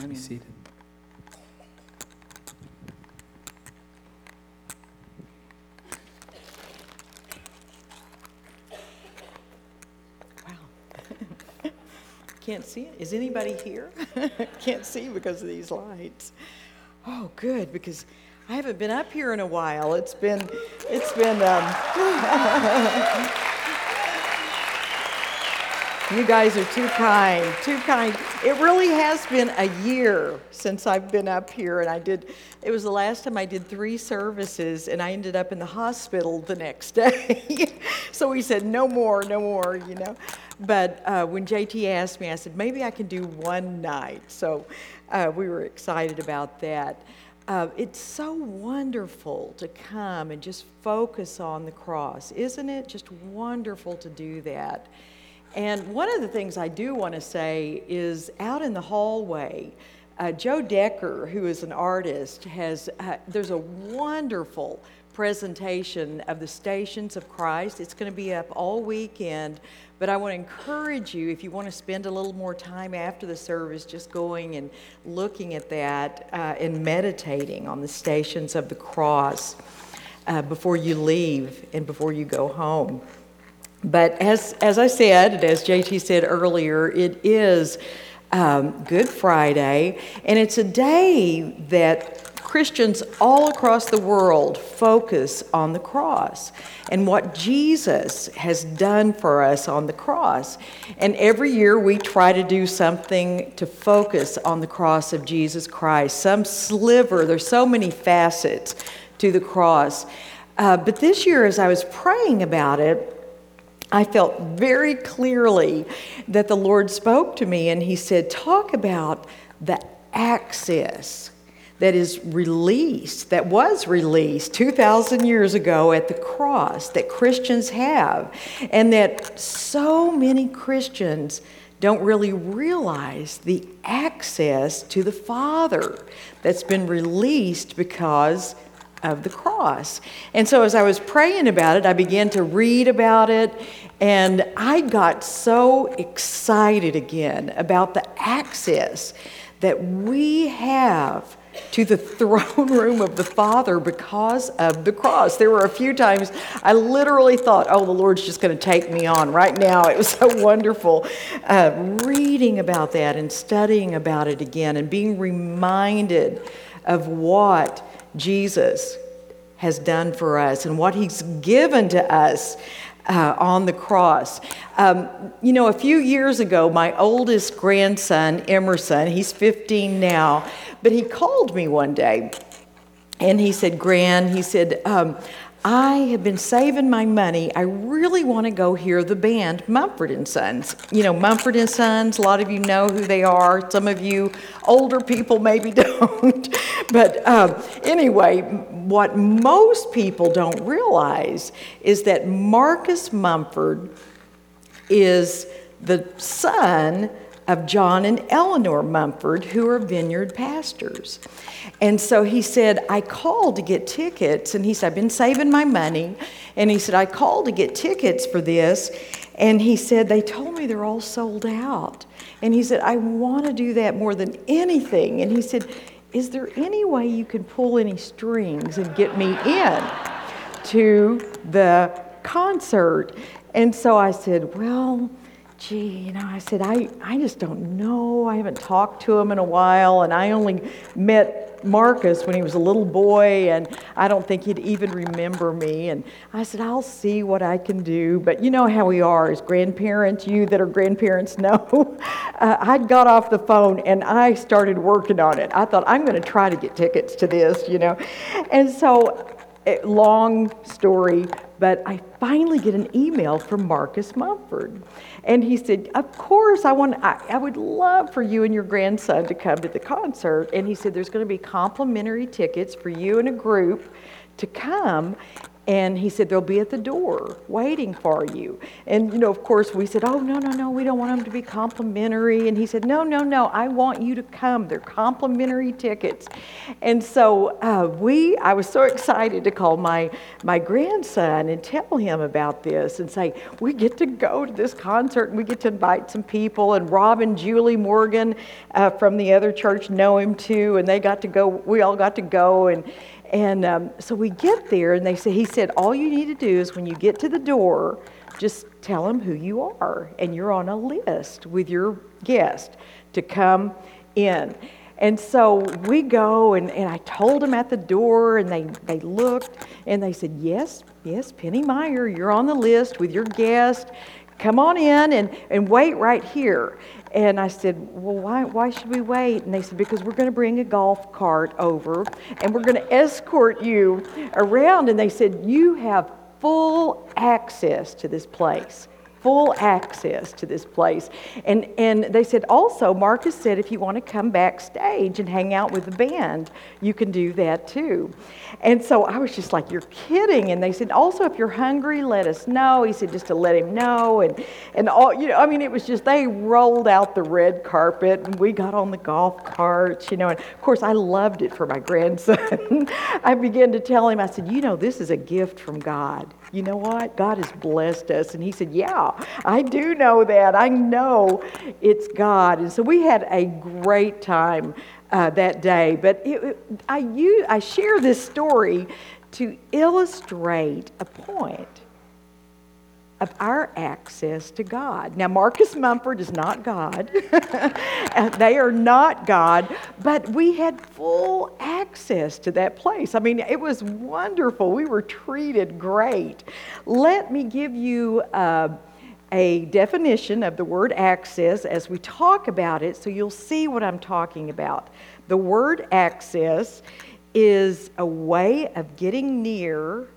Be Um, seated. Wow. Can't see it. Is anybody here? Can't see because of these lights. Oh, good, because I haven't been up here in a while. It's been, it's been, um, you guys are too kind, too kind. It really has been a year since I've been up here, and I did, it was the last time I did three services, and I ended up in the hospital the next day. so we said, no more, no more, you know. But uh, when JT asked me, I said, maybe I can do one night. So uh, we were excited about that. Uh, it's so wonderful to come and just focus on the cross, isn't it? Just wonderful to do that. And one of the things I do want to say is out in the hallway, uh, Joe Decker, who is an artist, has uh, there's a wonderful presentation of the Stations of Christ. It's going to be up all weekend, but I want to encourage you if you want to spend a little more time after the service just going and looking at that uh, and meditating on the Stations of the Cross uh, before you leave and before you go home. But as, as I said, and as JT said earlier, it is um, Good Friday, and it's a day that Christians all across the world focus on the cross and what Jesus has done for us on the cross. And every year we try to do something to focus on the cross of Jesus Christ, some sliver, there's so many facets to the cross. Uh, but this year, as I was praying about it, I felt very clearly that the Lord spoke to me and He said, Talk about the access that is released, that was released 2,000 years ago at the cross, that Christians have, and that so many Christians don't really realize the access to the Father that's been released because of the cross. And so as I was praying about it, I began to read about it, and I got so excited again about the access that we have to the throne room of the Father because of the cross. There were a few times I literally thought, oh, the Lord's just going to take me on right now. It was so wonderful uh, reading about that and studying about it again and being reminded of what Jesus has done for us and what he's given to us uh, on the cross. Um, you know, a few years ago, my oldest grandson, Emerson, he's 15 now, but he called me one day and he said, Gran, he said, um, I have been saving my money. I really want to go hear the band Mumford and Sons. You know, Mumford and Sons, a lot of you know who they are. Some of you older people maybe don't. but um, anyway, what most people don't realize is that Marcus Mumford is the son of John and Eleanor Mumford, who are vineyard pastors. And so he said, I called to get tickets. And he said, I've been saving my money. And he said, I called to get tickets for this. And he said, They told me they're all sold out. And he said, I want to do that more than anything. And he said, Is there any way you can pull any strings and get me in to the concert? And so I said, Well, gee, you know, I said, I, I just don't know. I haven't talked to him in a while, and I only met Marcus when he was a little boy, and I don't think he'd even remember me. And I said, I'll see what I can do. But you know how we are as grandparents, you that are grandparents know. uh, I got off the phone and I started working on it. I thought, I'm going to try to get tickets to this, you know. And so, eh, long story, but I finally get an email from Marcus Mumford. And he said, Of course, I, want, I, I would love for you and your grandson to come to the concert. And he said, There's going to be complimentary tickets for you and a group to come. And he said, They'll be at the door waiting for you. And, you know, of course, we said, Oh, no, no, no, we don't want them to be complimentary. And he said, No, no, no, I want you to come. They're complimentary tickets. And so uh, we, I was so excited to call my, my grandson and tell him about this and say, We get to go to this concert and we get to invite some people. And Rob and Julie Morgan uh, from the other church know him too. And they got to go, we all got to go. And, and um, so we get there, and they say, he said, all you need to do is when you get to the door, just tell them who you are, and you're on a list with your guest to come in. And so we go, and, and I told them at the door, and they, they looked, and they said, Yes, yes, Penny Meyer, you're on the list with your guest. Come on in and, and wait right here. And I said, Well, why, why should we wait? And they said, Because we're going to bring a golf cart over and we're going to escort you around. And they said, You have full access to this place full access to this place. And, and they said also, Marcus said, if you want to come backstage and hang out with the band, you can do that too. And so I was just like, you're kidding. And they said, also, if you're hungry, let us know. He said, just to let him know. And, and all, you know, I mean, it was just, they rolled out the red carpet and we got on the golf carts, you know. And of course, I loved it for my grandson. I began to tell him, I said, you know, this is a gift from God you know what? God has blessed us. And he said, Yeah, I do know that. I know it's God. And so we had a great time uh, that day. But it, it, I, use, I share this story to illustrate a point of our access to God. Now, Marcus Mumford is not God. they are not God, but we had full access to that place. I mean, it was wonderful. We were treated great. Let me give you uh, a definition of the word access as we talk about it so you'll see what I'm talking about. The word access is a way of getting near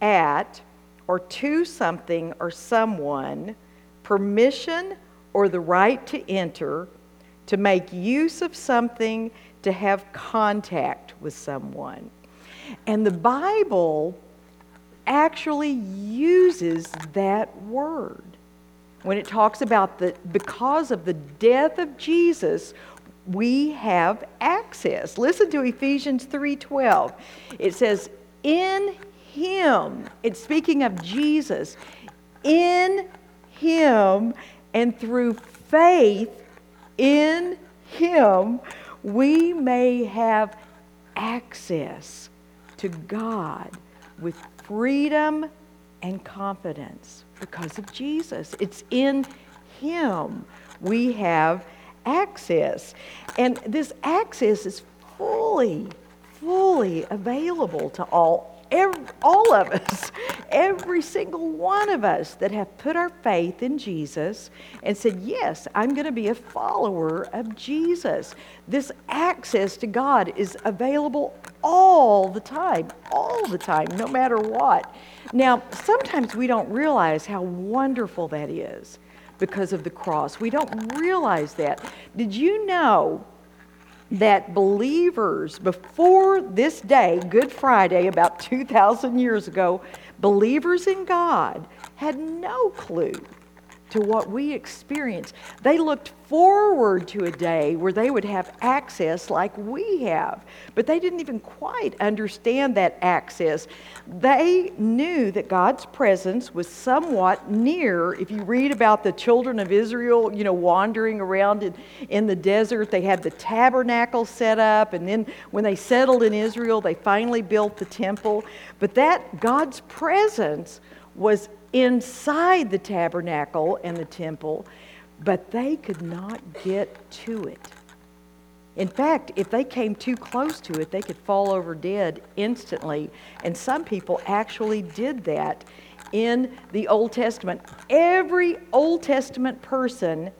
at or to something or someone permission or the right to enter, to make use of something, to have contact with someone. And the Bible actually uses that word when it talks about the because of the death of Jesus we have access. Listen to Ephesians 3:12. It says in him, it's speaking of Jesus, in Him and through faith in Him, we may have access to God with freedom and confidence because of Jesus. It's in Him we have access. And this access is fully, fully available to all every, all of us, every single one of us that have put our faith in Jesus and said, Yes, I'm going to be a follower of Jesus. This access to God is available all the time, all the time, no matter what. Now, sometimes we don't realize how wonderful that is because of the cross. We don't realize that. Did you know? that believers before this day, Good Friday, about 2,000 years ago, believers in God had no clue to what we experience. They looked forward to a day where they would have access like we have, but they didn't even quite understand that access. They knew that God's presence was somewhat near. If you read about the children of Israel, you know, wandering around in, in the desert, they had the tabernacle set up, and then when they settled in Israel, they finally built the temple. But that God's presence was inside the tabernacle and the temple, but they could not get to it. In fact, if they came too close to it, they could fall over dead instantly. And some people actually did that in the Old Testament. Every Old Testament person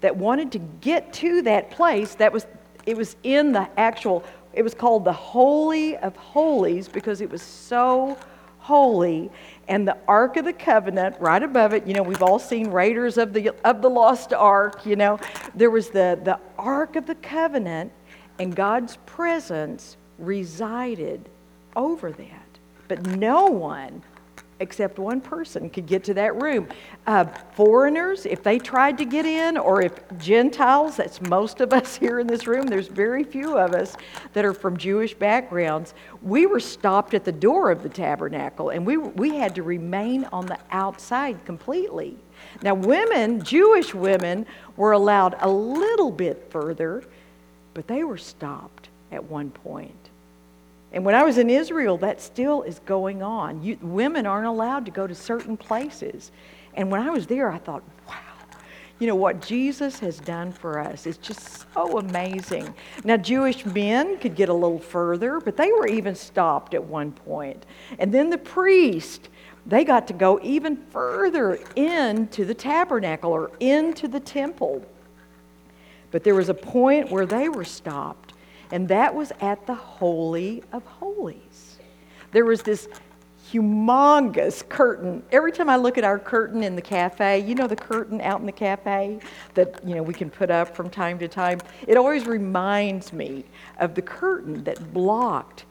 that wanted to get to that place, that was it was in the actual it was called the Holy of Holies because it was so holy and the Ark of the Covenant right above it. You know, we've all seen Raiders of the, of the Lost Ark, you know. There was the, the Ark of the Covenant, and God's presence resided over that. but no one except one person could get to that room. Uh, foreigners, if they tried to get in, or if Gentiles, that's most of us here in this room, there's very few of us that are from Jewish backgrounds, we were stopped at the door of the tabernacle and we, we had to remain on the outside completely. Now, women, Jewish women, were allowed a little bit further, but they were stopped at one point. And when I was in Israel, that still is going on. You, women aren't allowed to go to certain places. And when I was there, I thought, wow, you know what Jesus has done for us is just so amazing. Now, Jewish men could get a little further, but they were even stopped at one point. And then the priest, they got to go even further into the tabernacle or into the temple. But there was a point where they were stopped and that was at the Holy of Holies. There was this humongous curtain. Every time I look at our curtain in the cafe, you know the curtain out in the cafe that you know we can put up from time to time. It always reminds me of the curtain that blocked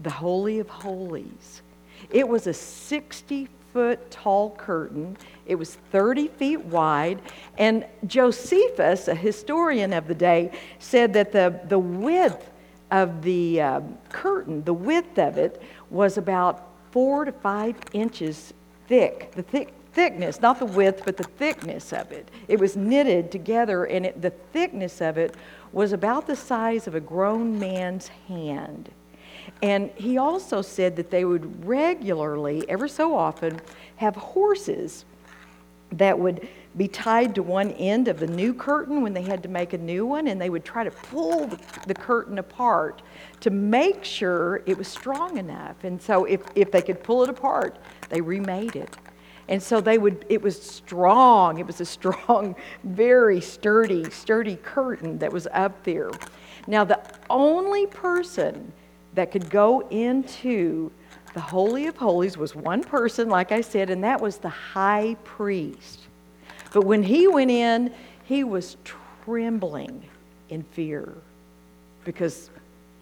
the Holy of Holies. It was a 60 foot tall curtain. It was 30 feet wide. And Josephus, a historian of the day, said that the, the width of the uh, curtain, the width of it, was about four to five inches thick. The thick, thickness, not the width, but the thickness of it. It was knitted together, and it, the thickness of it was about the size of a grown man's hand. And he also said that they would regularly, ever so often, have horses that would be tied to one end of the new curtain when they had to make a new one, and they would try to pull the, curtain apart to make sure it was strong enough. And so, if, if they could pull it apart, they remade it. And so they would, it was strong. It was a strong, very sturdy, sturdy curtain that was up there. Now, the only person that could go into the Holy of Holies was one person, like I said, and that was the high priest. But when he went in, he was trembling in fear because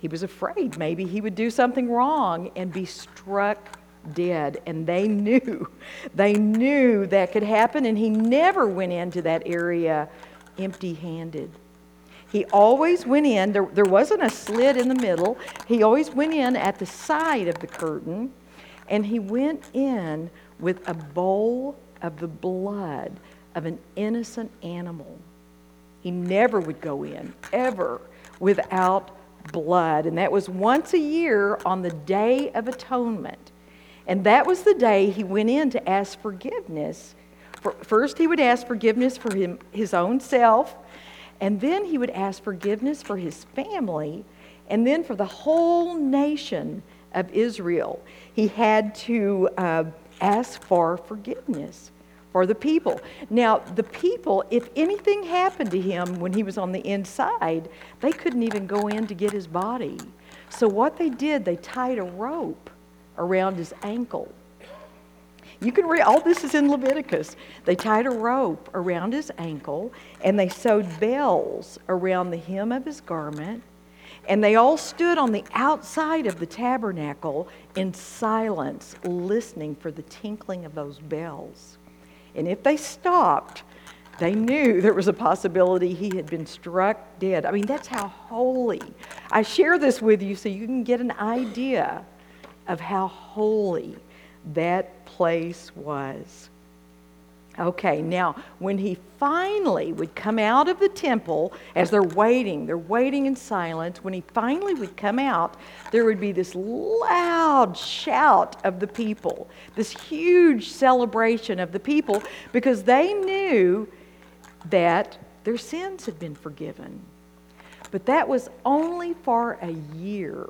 he was afraid maybe he would do something wrong and be struck dead. And they knew, they knew that could happen, and he never went into that area empty handed. He always went in, there, there wasn't a slit in the middle. He always went in at the side of the curtain, and he went in with a bowl of the blood of an innocent animal. He never would go in, ever, without blood. And that was once a year on the Day of Atonement. And that was the day he went in to ask forgiveness. First, he would ask forgiveness for him, his own self and then he would ask forgiveness for his family and then for the whole nation of Israel. He had to uh, ask for forgiveness for the people. Now, the people, if anything happened to him when he was on the inside, they couldn't even go in to get his body. So, what they did, they tied a rope around his ankle you can read, all this is in Leviticus. They tied a rope around his ankle and they sewed bells around the hem of his garment. And they all stood on the outside of the tabernacle in silence, listening for the tinkling of those bells. And if they stopped, they knew there was a possibility he had been struck dead. I mean, that's how holy. I share this with you so you can get an idea of how holy that place was. Okay, now when he finally would come out of the temple, as they're waiting, they're waiting in silence, when he finally would come out, there would be this loud shout of the people, this huge celebration of the people, because they knew that their sins had been forgiven. But that was only for a year.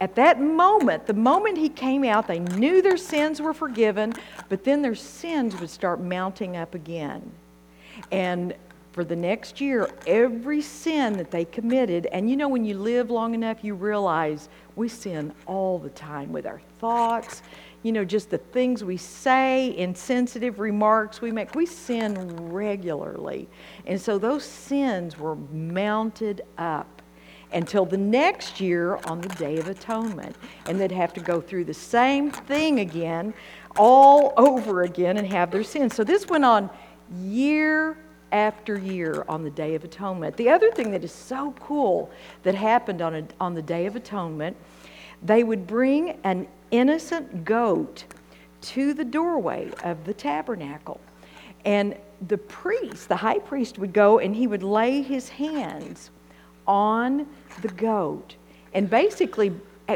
At that moment, the moment he came out, they knew their sins were forgiven, but then their sins would start mounting up again. And for the next year, every sin that they committed, and you know, when you live long enough, you realize we sin all the time with our thoughts, you know, just the things we say, insensitive remarks we make. We sin regularly. And so those sins were mounted up until the next year on the Day of Atonement. And they'd have to go through the same thing again, all over again, and have their sins. So this went on year after year on the Day of Atonement. The other thing that is so cool that happened on, a, on the Day of Atonement, they would bring an innocent goat to the doorway of the tabernacle. And the priest, the high priest, would go and he would lay his hands on the goat. And basically,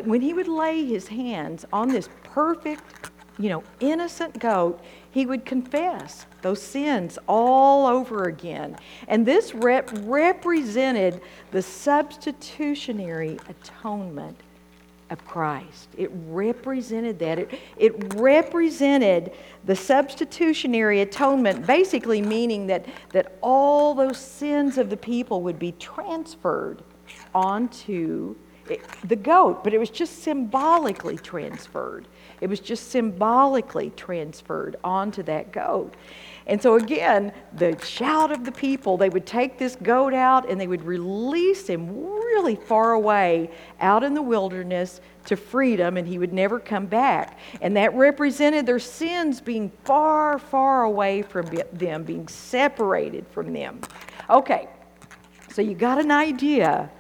when he would lay his hands on this perfect, you know, innocent goat, he would confess those sins all over again. And this rep- represented the substitutionary atonement of Christ. It represented that. It, it represented the substitutionary atonement, basically meaning that, that all those sins of the people would be transferred onto the goat, but it was just symbolically transferred. It was just symbolically transferred onto that goat. And so, again, the shout of the people, they would take this goat out and they would release him really far away out in the wilderness to freedom, and he would never come back. And that represented their sins being far, far away from them, being separated from them. Okay, so you got an idea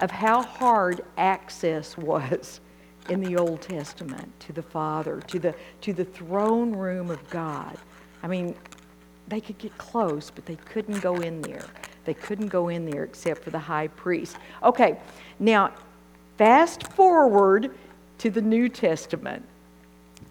of how hard access was in the Old Testament to the Father, to the, to the throne room of God. I mean, they could get close, but they couldn't go in there. They couldn't go in there except for the high priest. Okay, now fast forward to the New Testament.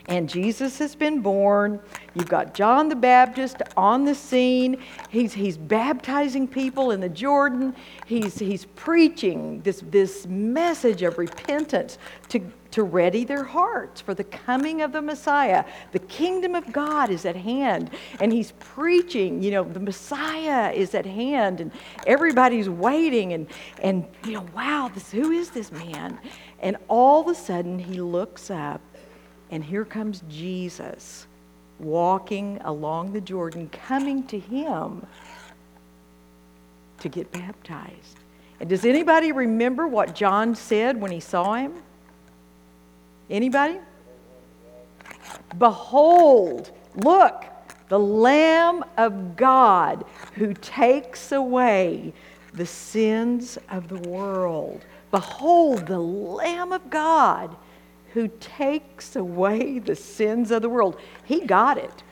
And Jesus has been born. You've got John the Baptist on the scene. He's, he's baptizing people in the Jordan. He's, he's preaching this, this message of repentance to, to ready their hearts for the coming of the Messiah. The kingdom of God is at hand. And he's preaching, you know, the Messiah is at hand. And everybody's waiting. And, and you know, wow, this, who is this man? And all of a sudden, he looks up and here comes Jesus walking along the Jordan, coming to him to get baptized. And does anybody remember what John said when he saw him? Anybody? Behold, look, the Lamb of God who takes away the sins of the world. Behold, the Lamb of God who takes away the sins of the world. He got it.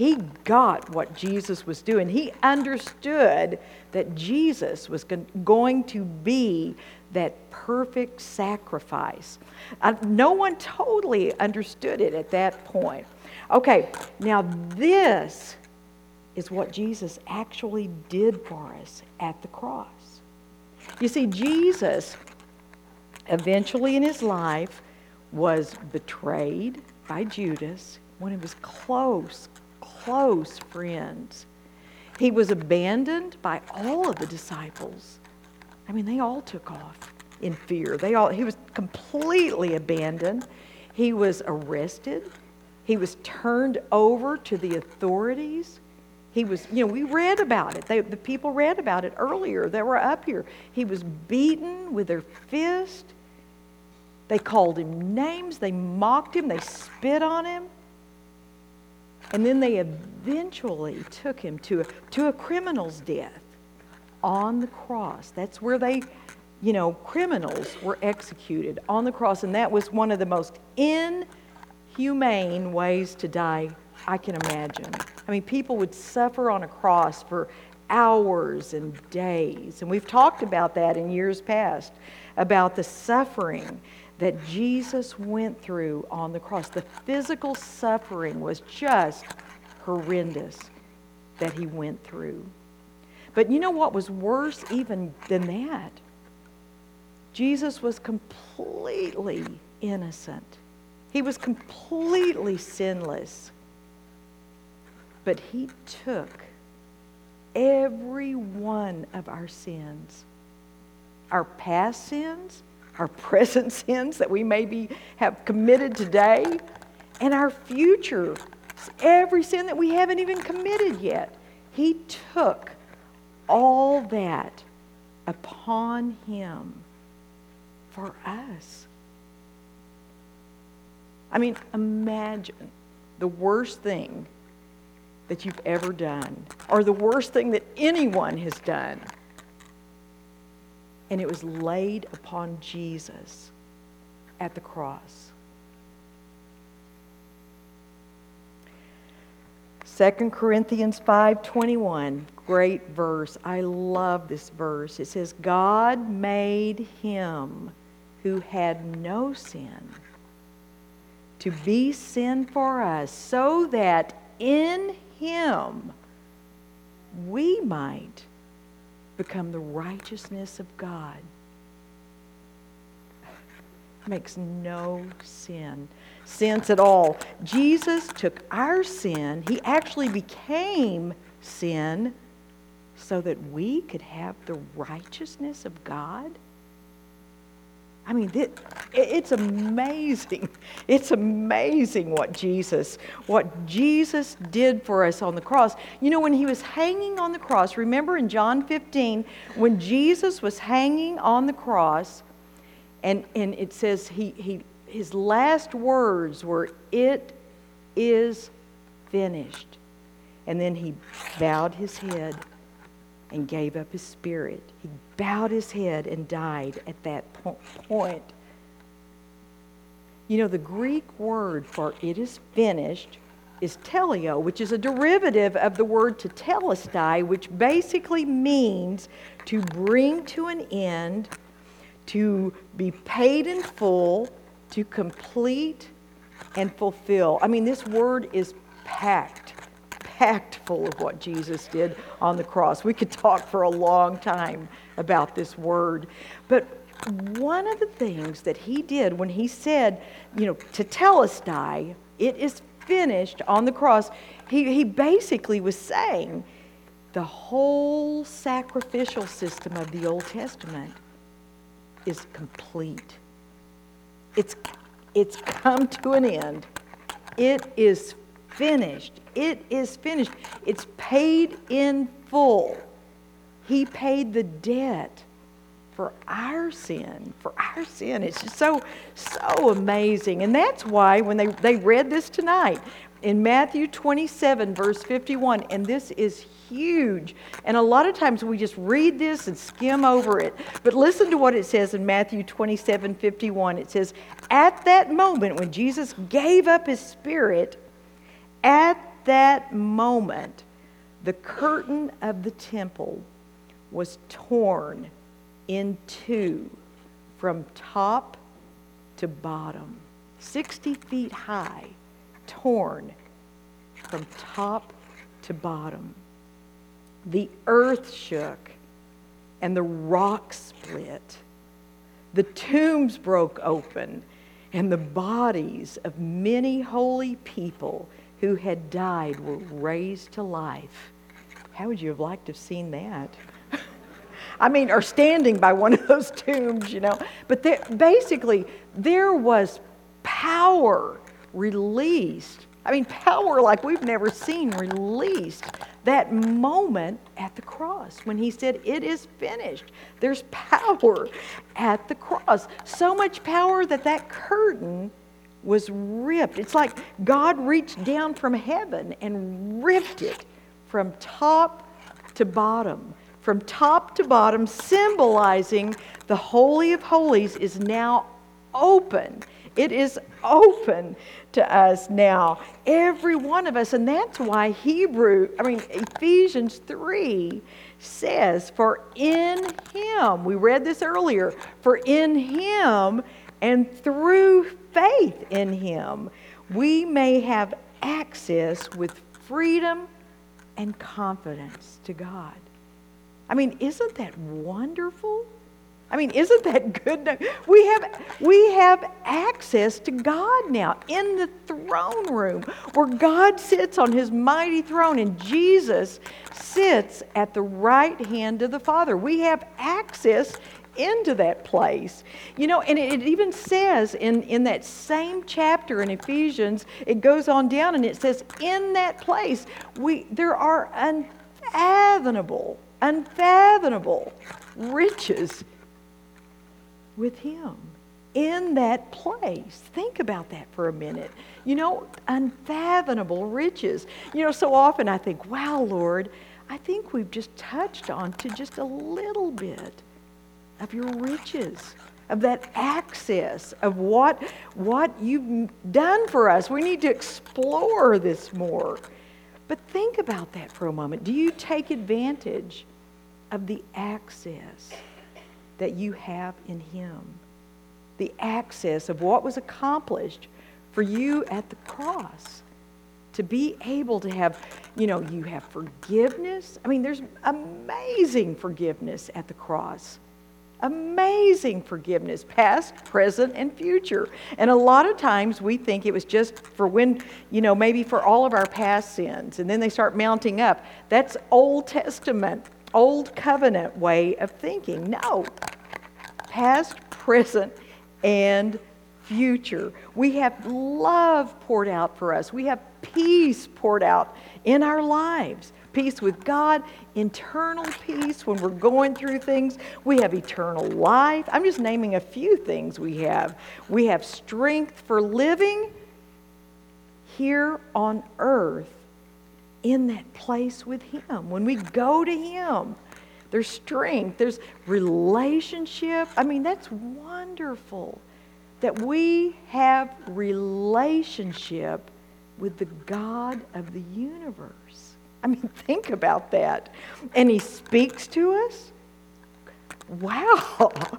He got what Jesus was doing. He understood that Jesus was going to be that perfect sacrifice. Uh, no one totally understood it at that point. Okay, now this is what Jesus actually did for us at the cross. You see, Jesus eventually in his life was betrayed by Judas, one of his close, close friends. He was abandoned by all of the disciples. I mean, they all took off in fear. They all, he was completely abandoned. He was arrested. He was turned over to the authorities. He was, you know, we read about it. They, the people read about it earlier that were up here. He was beaten with their fist. They called him names, they mocked him, they spit on him. And then they eventually took him to a, to a criminal's death on the cross. That's where they, you know, criminals were executed on the cross. And that was one of the most inhumane ways to die I can imagine. I mean, people would suffer on a cross for hours and days. And we've talked about that in years past about the suffering that Jesus went through on the cross. The physical suffering was just horrendous that he went through. But you know what was worse even than that? Jesus was completely innocent. He was completely sinless. But he took every one of our sins, our past sins, our present sins that we maybe have committed today, and our future, every sin that we haven't even committed yet. He took all that upon him for us. I mean, imagine the worst thing that you've ever done, or the worst thing that anyone has done. And it was laid upon Jesus at the cross. 2 Corinthians 5:21, great verse. I love this verse. It says, "God made him who had no sin to be sin for us, so that in him we might become the righteousness of God." Makes no sin sense at all. Jesus took our sin, He actually became sin so that we could have the righteousness of God. I mean, it's amazing. It's amazing what Jesus, what Jesus did for us on the cross. You know, when he was hanging on the cross, remember in John 15, when Jesus was hanging on the cross, and, and it says he, he his last words were, It is finished. And then he bowed his head and gave up his spirit. He bowed his head and died at that point. You know, the Greek word for it is finished is teleo, which is a derivative of the word tetelestai, which basically means to bring to an end, to be paid in full, to complete and fulfill. I mean, this word is packed, packed full of what Jesus did on the cross. We could talk for a long time about this word. But one of the things that he did when he said, you know, tetelestai, it is finished on the cross, he, he basically was saying the whole sacrificial system of the Old Testament is complete. It's, it's come to an end. It is finished. It is finished. It's paid in full. He paid the debt for our sin, for our sin. It's just so, so amazing. And that's why when they, they read this tonight in Matthew 27, verse 51, and this is huge. And a lot of times we just read this and skim over it. But listen to what it says in Matthew 27 51. It says, At that moment when Jesus gave up his spirit, at that moment, the curtain of the temple was torn in two from top to bottom, 60 feet high, torn from top to bottom. The earth shook and the rocks split. The tombs broke open and the bodies of many holy people who had died were raised to life. How would you have liked to have seen that? I mean, or standing by one of those tombs, you know. But there, basically, there was power released. I mean, power like we've never seen released that moment at the cross when he said, It is finished. There's power at the cross. So much power that that curtain was ripped. It's like God reached down from heaven and ripped it from top to bottom. From top to bottom, symbolizing the Holy of Holies is now open. It is open to us now, every one of us. And that's why Hebrew, I mean, Ephesians 3 says, For in him, we read this earlier, for in him and through faith in him, we may have access with freedom and confidence to God. I mean, isn't that wonderful? I mean, isn't that good? We have, we have access to God now in the throne room where God sits on his mighty throne and Jesus sits at the right hand of the Father. We have access into that place. You know, and it, even says in, in that same chapter in Ephesians, it goes on down and it says, in that place, we there are unfathomable unfathomable riches with Him in that place. Think about that for a minute. You know, unfathomable riches. You know, so often I think, wow, Lord, I think we've just touched on to just a little bit of your riches, of that access, of what, what you've done for us. We need to explore this more. But think about that for a moment. Do you take advantage of the access that you have in Him? The access of what was accomplished for you at the cross. To be able to have, you know, you have forgiveness. I mean, there's amazing forgiveness at the cross amazing forgiveness, past, present, and future. And a lot of times we think it was just for when, you know, maybe for all of our past sins, and then they start mounting up. That's Old Testament, Old Covenant way of thinking. No, past, present, and future. We have love poured out for us, we have peace poured out in our lives peace with God, internal peace when we're going through things. We have eternal life. I'm just naming a few things we have. We have strength for living here on earth in that place with Him. When we go to Him, there's strength, there's relationship. I mean, that's wonderful that we have relationship with the God of the universe. I mean, think about that. And he speaks to us. Wow.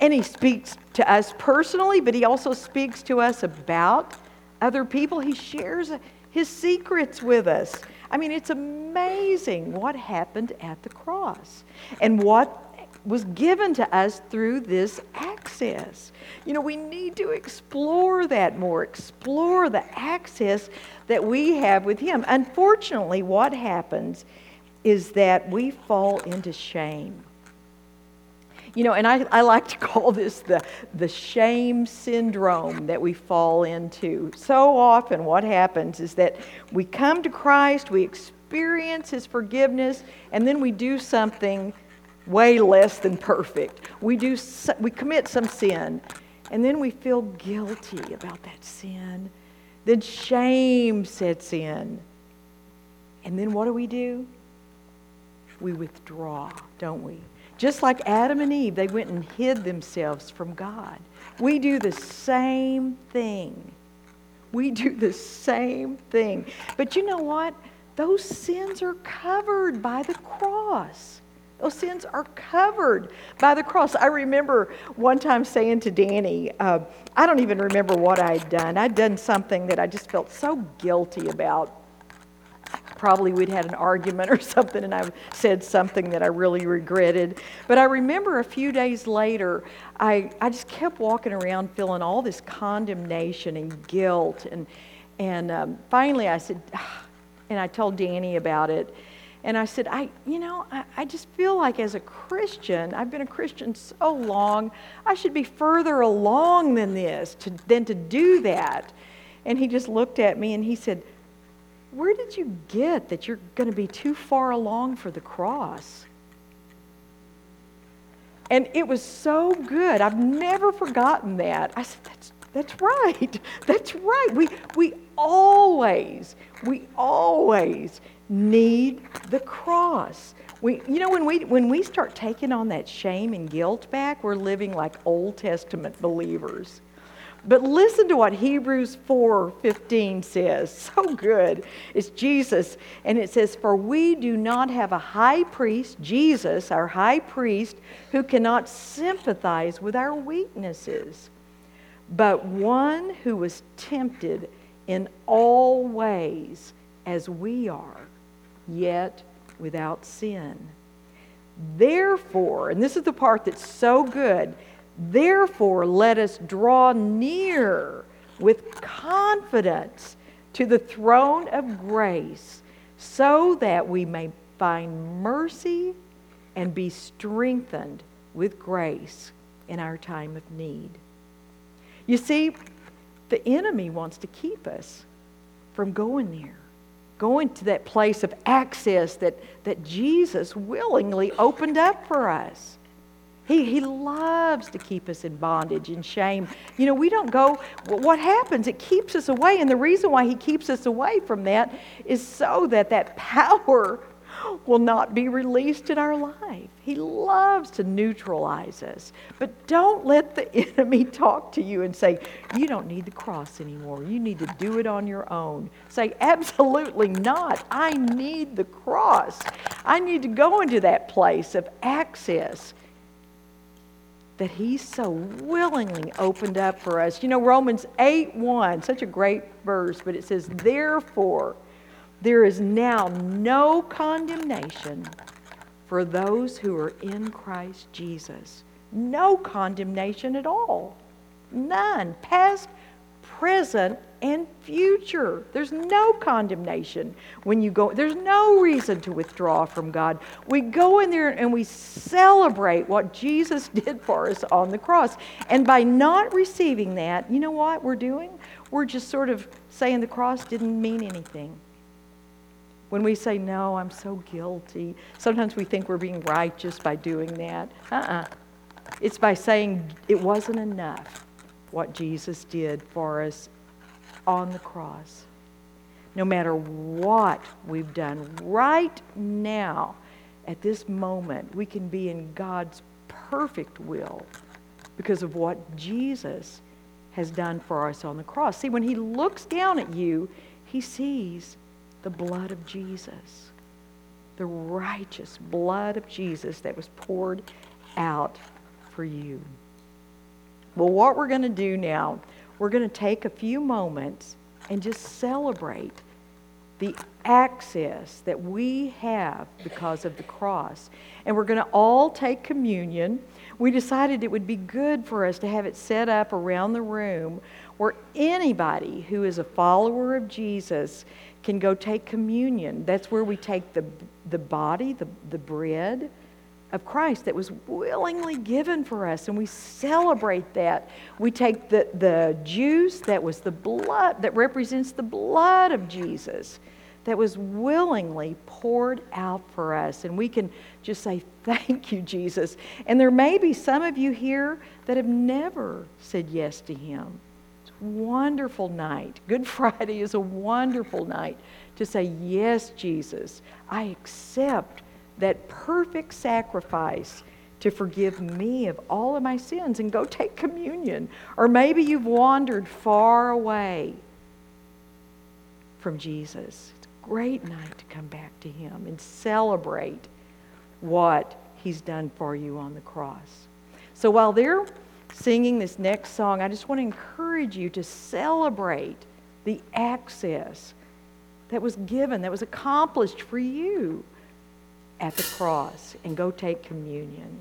And he speaks to us personally, but he also speaks to us about other people. He shares his secrets with us. I mean, it's amazing what happened at the cross and what was given to us through this access. You know, we need to explore that more, explore the access that we have with Him. Unfortunately, what happens is that we fall into shame. You know, and I, I like to call this the, the shame syndrome that we fall into. So often, what happens is that we come to Christ, we experience His forgiveness, and then we do something way less than perfect. We, do, we commit some sin, and then we feel guilty about that sin. Then shame sets in. And then what do we do? We withdraw, don't we? Just like Adam and Eve, they went and hid themselves from God. We do the same thing. We do the same thing. But you know what? Those sins are covered by the cross. Those sins are covered by the cross. I remember one time saying to Danny, uh, I don't even remember what I'd done. I'd done something that I just felt so guilty about. Probably we'd had an argument or something, and I said something that I really regretted. But I remember a few days later, I, I just kept walking around feeling all this condemnation and guilt. And, and um, finally I said, and I told Danny about it. And I said, I, you know, I, I just feel like as a Christian, I've been a Christian so long, I should be further along than this, to, than to do that. And he just looked at me and he said, Where did you get that you're going to be too far along for the cross? And it was so good. I've never forgotten that. I said, That's, that's right. That's right. We, we always, we always need the cross. We, you know, when we, when we start taking on that shame and guilt back, we're living like Old Testament believers. But listen to what Hebrews 4:15 says. So good. It's Jesus and it says for we do not have a high priest, Jesus, our high priest, who cannot sympathize with our weaknesses, but one who was tempted in all ways as we are yet without sin. Therefore, and this is the part that's so good, therefore let us draw near with confidence to the throne of grace so that we may find mercy and be strengthened with grace in our time of need. You see, the enemy wants to keep us from going there going to that place of access that, that Jesus willingly opened up for us. He, he loves to keep us in bondage and shame. You know, we don't go, what happens? It keeps us away. And the reason why He keeps us away from that is so that that power will not be released in our life. He loves to neutralize us. But don't let the enemy talk to you and say, You don't need the cross anymore. You need to do it on your own. Say, Absolutely not. I need the cross. I need to go into that place of access that He so willingly opened up for us. You know, Romans 8 1, such a great verse, but it says, Therefore, there is now no condemnation for those who are in Christ Jesus. No condemnation at all. None. Past, present, and future. There's no condemnation when you go. There's no reason to withdraw from God. We go in there and we celebrate what Jesus did for us on the cross. And by not receiving that, you know what we're doing? We're just sort of saying the cross didn't mean anything. When we say, No, I'm so guilty, sometimes we think we're being righteous by doing that. Uh uh-uh. uh It's by saying it wasn't enough what Jesus did for us on the cross. No matter what we've done, right now, at this moment, we can be in God's perfect will because of what Jesus has done for us on the cross. See, when He looks down at you, He sees the blood of Jesus, the righteous blood of Jesus that was poured out for you. Well, what we're going to do now, we're going to take a few moments and just celebrate the access that we have because of the cross. And we're going to all take communion. We decided it would be good for us to have it set up around the room where anybody who is a follower of Jesus can go take communion. That's where we take the, the body, the, the bread of Christ that was willingly given for us, and we celebrate that. We take the, the juice that was the blood, that represents the blood of Jesus, that was willingly poured out for us. And we can just say, Thank you, Jesus. And there may be some of you here that have never said yes to Him wonderful night. Good Friday is a wonderful night to say, Yes, Jesus, I accept that perfect sacrifice to forgive me of all of my sins and go take communion. Or maybe you've wandered far away from Jesus. It's a great night to come back to Him and celebrate what He's done for you on the cross. So while they're singing this next song, I just want to encourage you to celebrate the access that was given, that was accomplished for you at the cross, and go take communion.